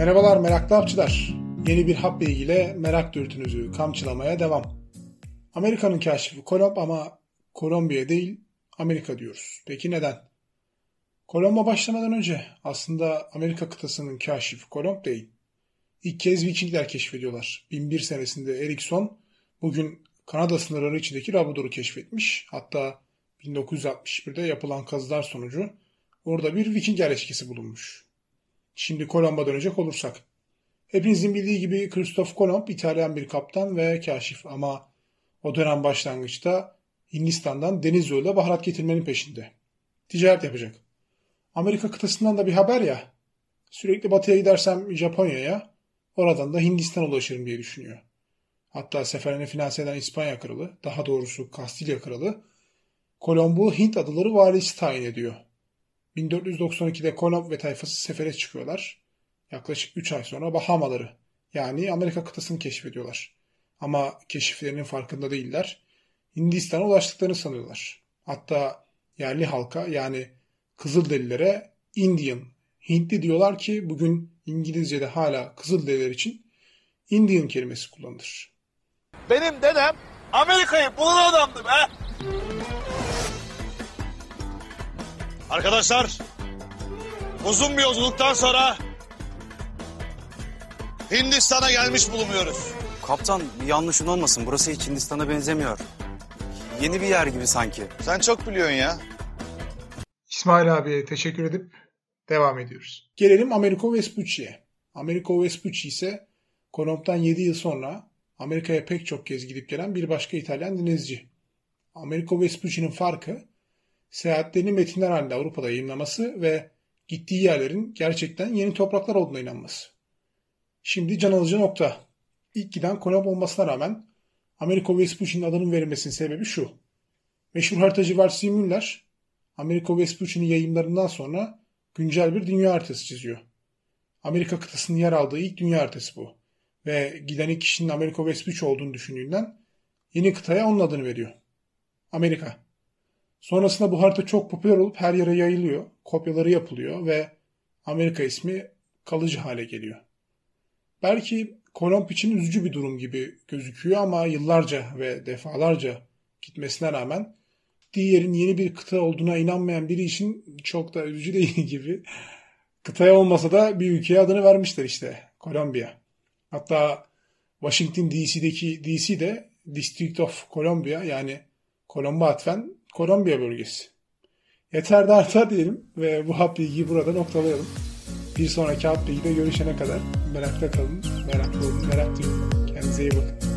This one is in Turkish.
Merhabalar meraklı hapçılar. Yeni bir hap bilgiyle merak dürtünüzü kamçılamaya devam. Amerika'nın keşfi Kolomb ama Kolombiya değil Amerika diyoruz. Peki neden? Kolomba başlamadan önce aslında Amerika kıtasının kaşifi Kolomb değil. İlk kez Vikingler keşfediyorlar. 1001 senesinde Erikson bugün Kanada sınırları içindeki Labrador'u keşfetmiş. Hatta 1961'de yapılan kazılar sonucu orada bir Viking yerleşkesi bulunmuş. Şimdi Kolomb'a dönecek olursak. Hepinizin bildiği gibi Christoph Kolomb İtalyan bir kaptan ve kaşif ama o dönem başlangıçta Hindistan'dan deniz yoluyla baharat getirmenin peşinde. Ticaret yapacak. Amerika kıtasından da bir haber ya. Sürekli batıya gidersem Japonya'ya, oradan da Hindistan ulaşırım diye düşünüyor. Hatta seferini finanse eden İspanya kralı, daha doğrusu Kastilya kralı, Kolomb'u Hint adaları valisi tayin ediyor. 1492'de Kolomb ve tayfası sefere çıkıyorlar. Yaklaşık 3 ay sonra Bahamaları yani Amerika kıtasını keşfediyorlar. Ama keşiflerinin farkında değiller. Hindistan'a ulaştıklarını sanıyorlar. Hatta yerli halka yani Kızılderililere Indian, Hintli diyorlar ki bugün İngilizce'de hala Kızılderililer için Indian kelimesi kullanılır. Benim dedem Amerika'yı bulan adamdı be. Arkadaşlar uzun bir yolculuktan sonra Hindistan'a gelmiş bulunuyoruz. Kaptan bir yanlışın olmasın. Burası hiç Hindistan'a benzemiyor. Yeni bir yer gibi sanki. Sen çok biliyorsun ya. İsmail abiye teşekkür edip devam ediyoruz. Gelelim Americo Vespucci'ye. Americo Vespucci ise Kolomb'dan 7 yıl sonra Amerika'ya pek çok kez gidip gelen bir başka İtalyan denizci. Americo Vespucci'nin farkı seyahatlerini metinler halinde Avrupa'da yayınlaması ve gittiği yerlerin gerçekten yeni topraklar olduğuna inanması. Şimdi can alıcı nokta. İlk giden Kolomb olmasına rağmen Americo Vespucci'nin adının verilmesinin sebebi şu. Meşhur haritacı Varsi Müller, Americo Vespucci'nin yayınlarından sonra güncel bir dünya haritası çiziyor. Amerika kıtasının yer aldığı ilk dünya haritası bu. Ve giden ilk kişinin Americo Vespucci olduğunu düşündüğünden yeni kıtaya onun adını veriyor. Amerika. Sonrasında bu harita çok popüler olup her yere yayılıyor, kopyaları yapılıyor ve Amerika ismi kalıcı hale geliyor. Belki Kolomb için üzücü bir durum gibi gözüküyor ama yıllarca ve defalarca gitmesine rağmen gittiği yerin yeni bir kıta olduğuna inanmayan biri için çok da üzücü değil gibi. Kıtaya olmasa da bir ülkeye adını vermişler işte Kolombiya. Hatta Washington DC'deki DC de District of Columbia yani Kolomba atfen Kolombiya bölgesi. Yeter de artar diyelim ve bu hap bilgiyi burada noktalayalım. Bir sonraki hap bilgide görüşene kadar merakta kalın, meraklı olun, merak duyun. Kendinize iyi bakın.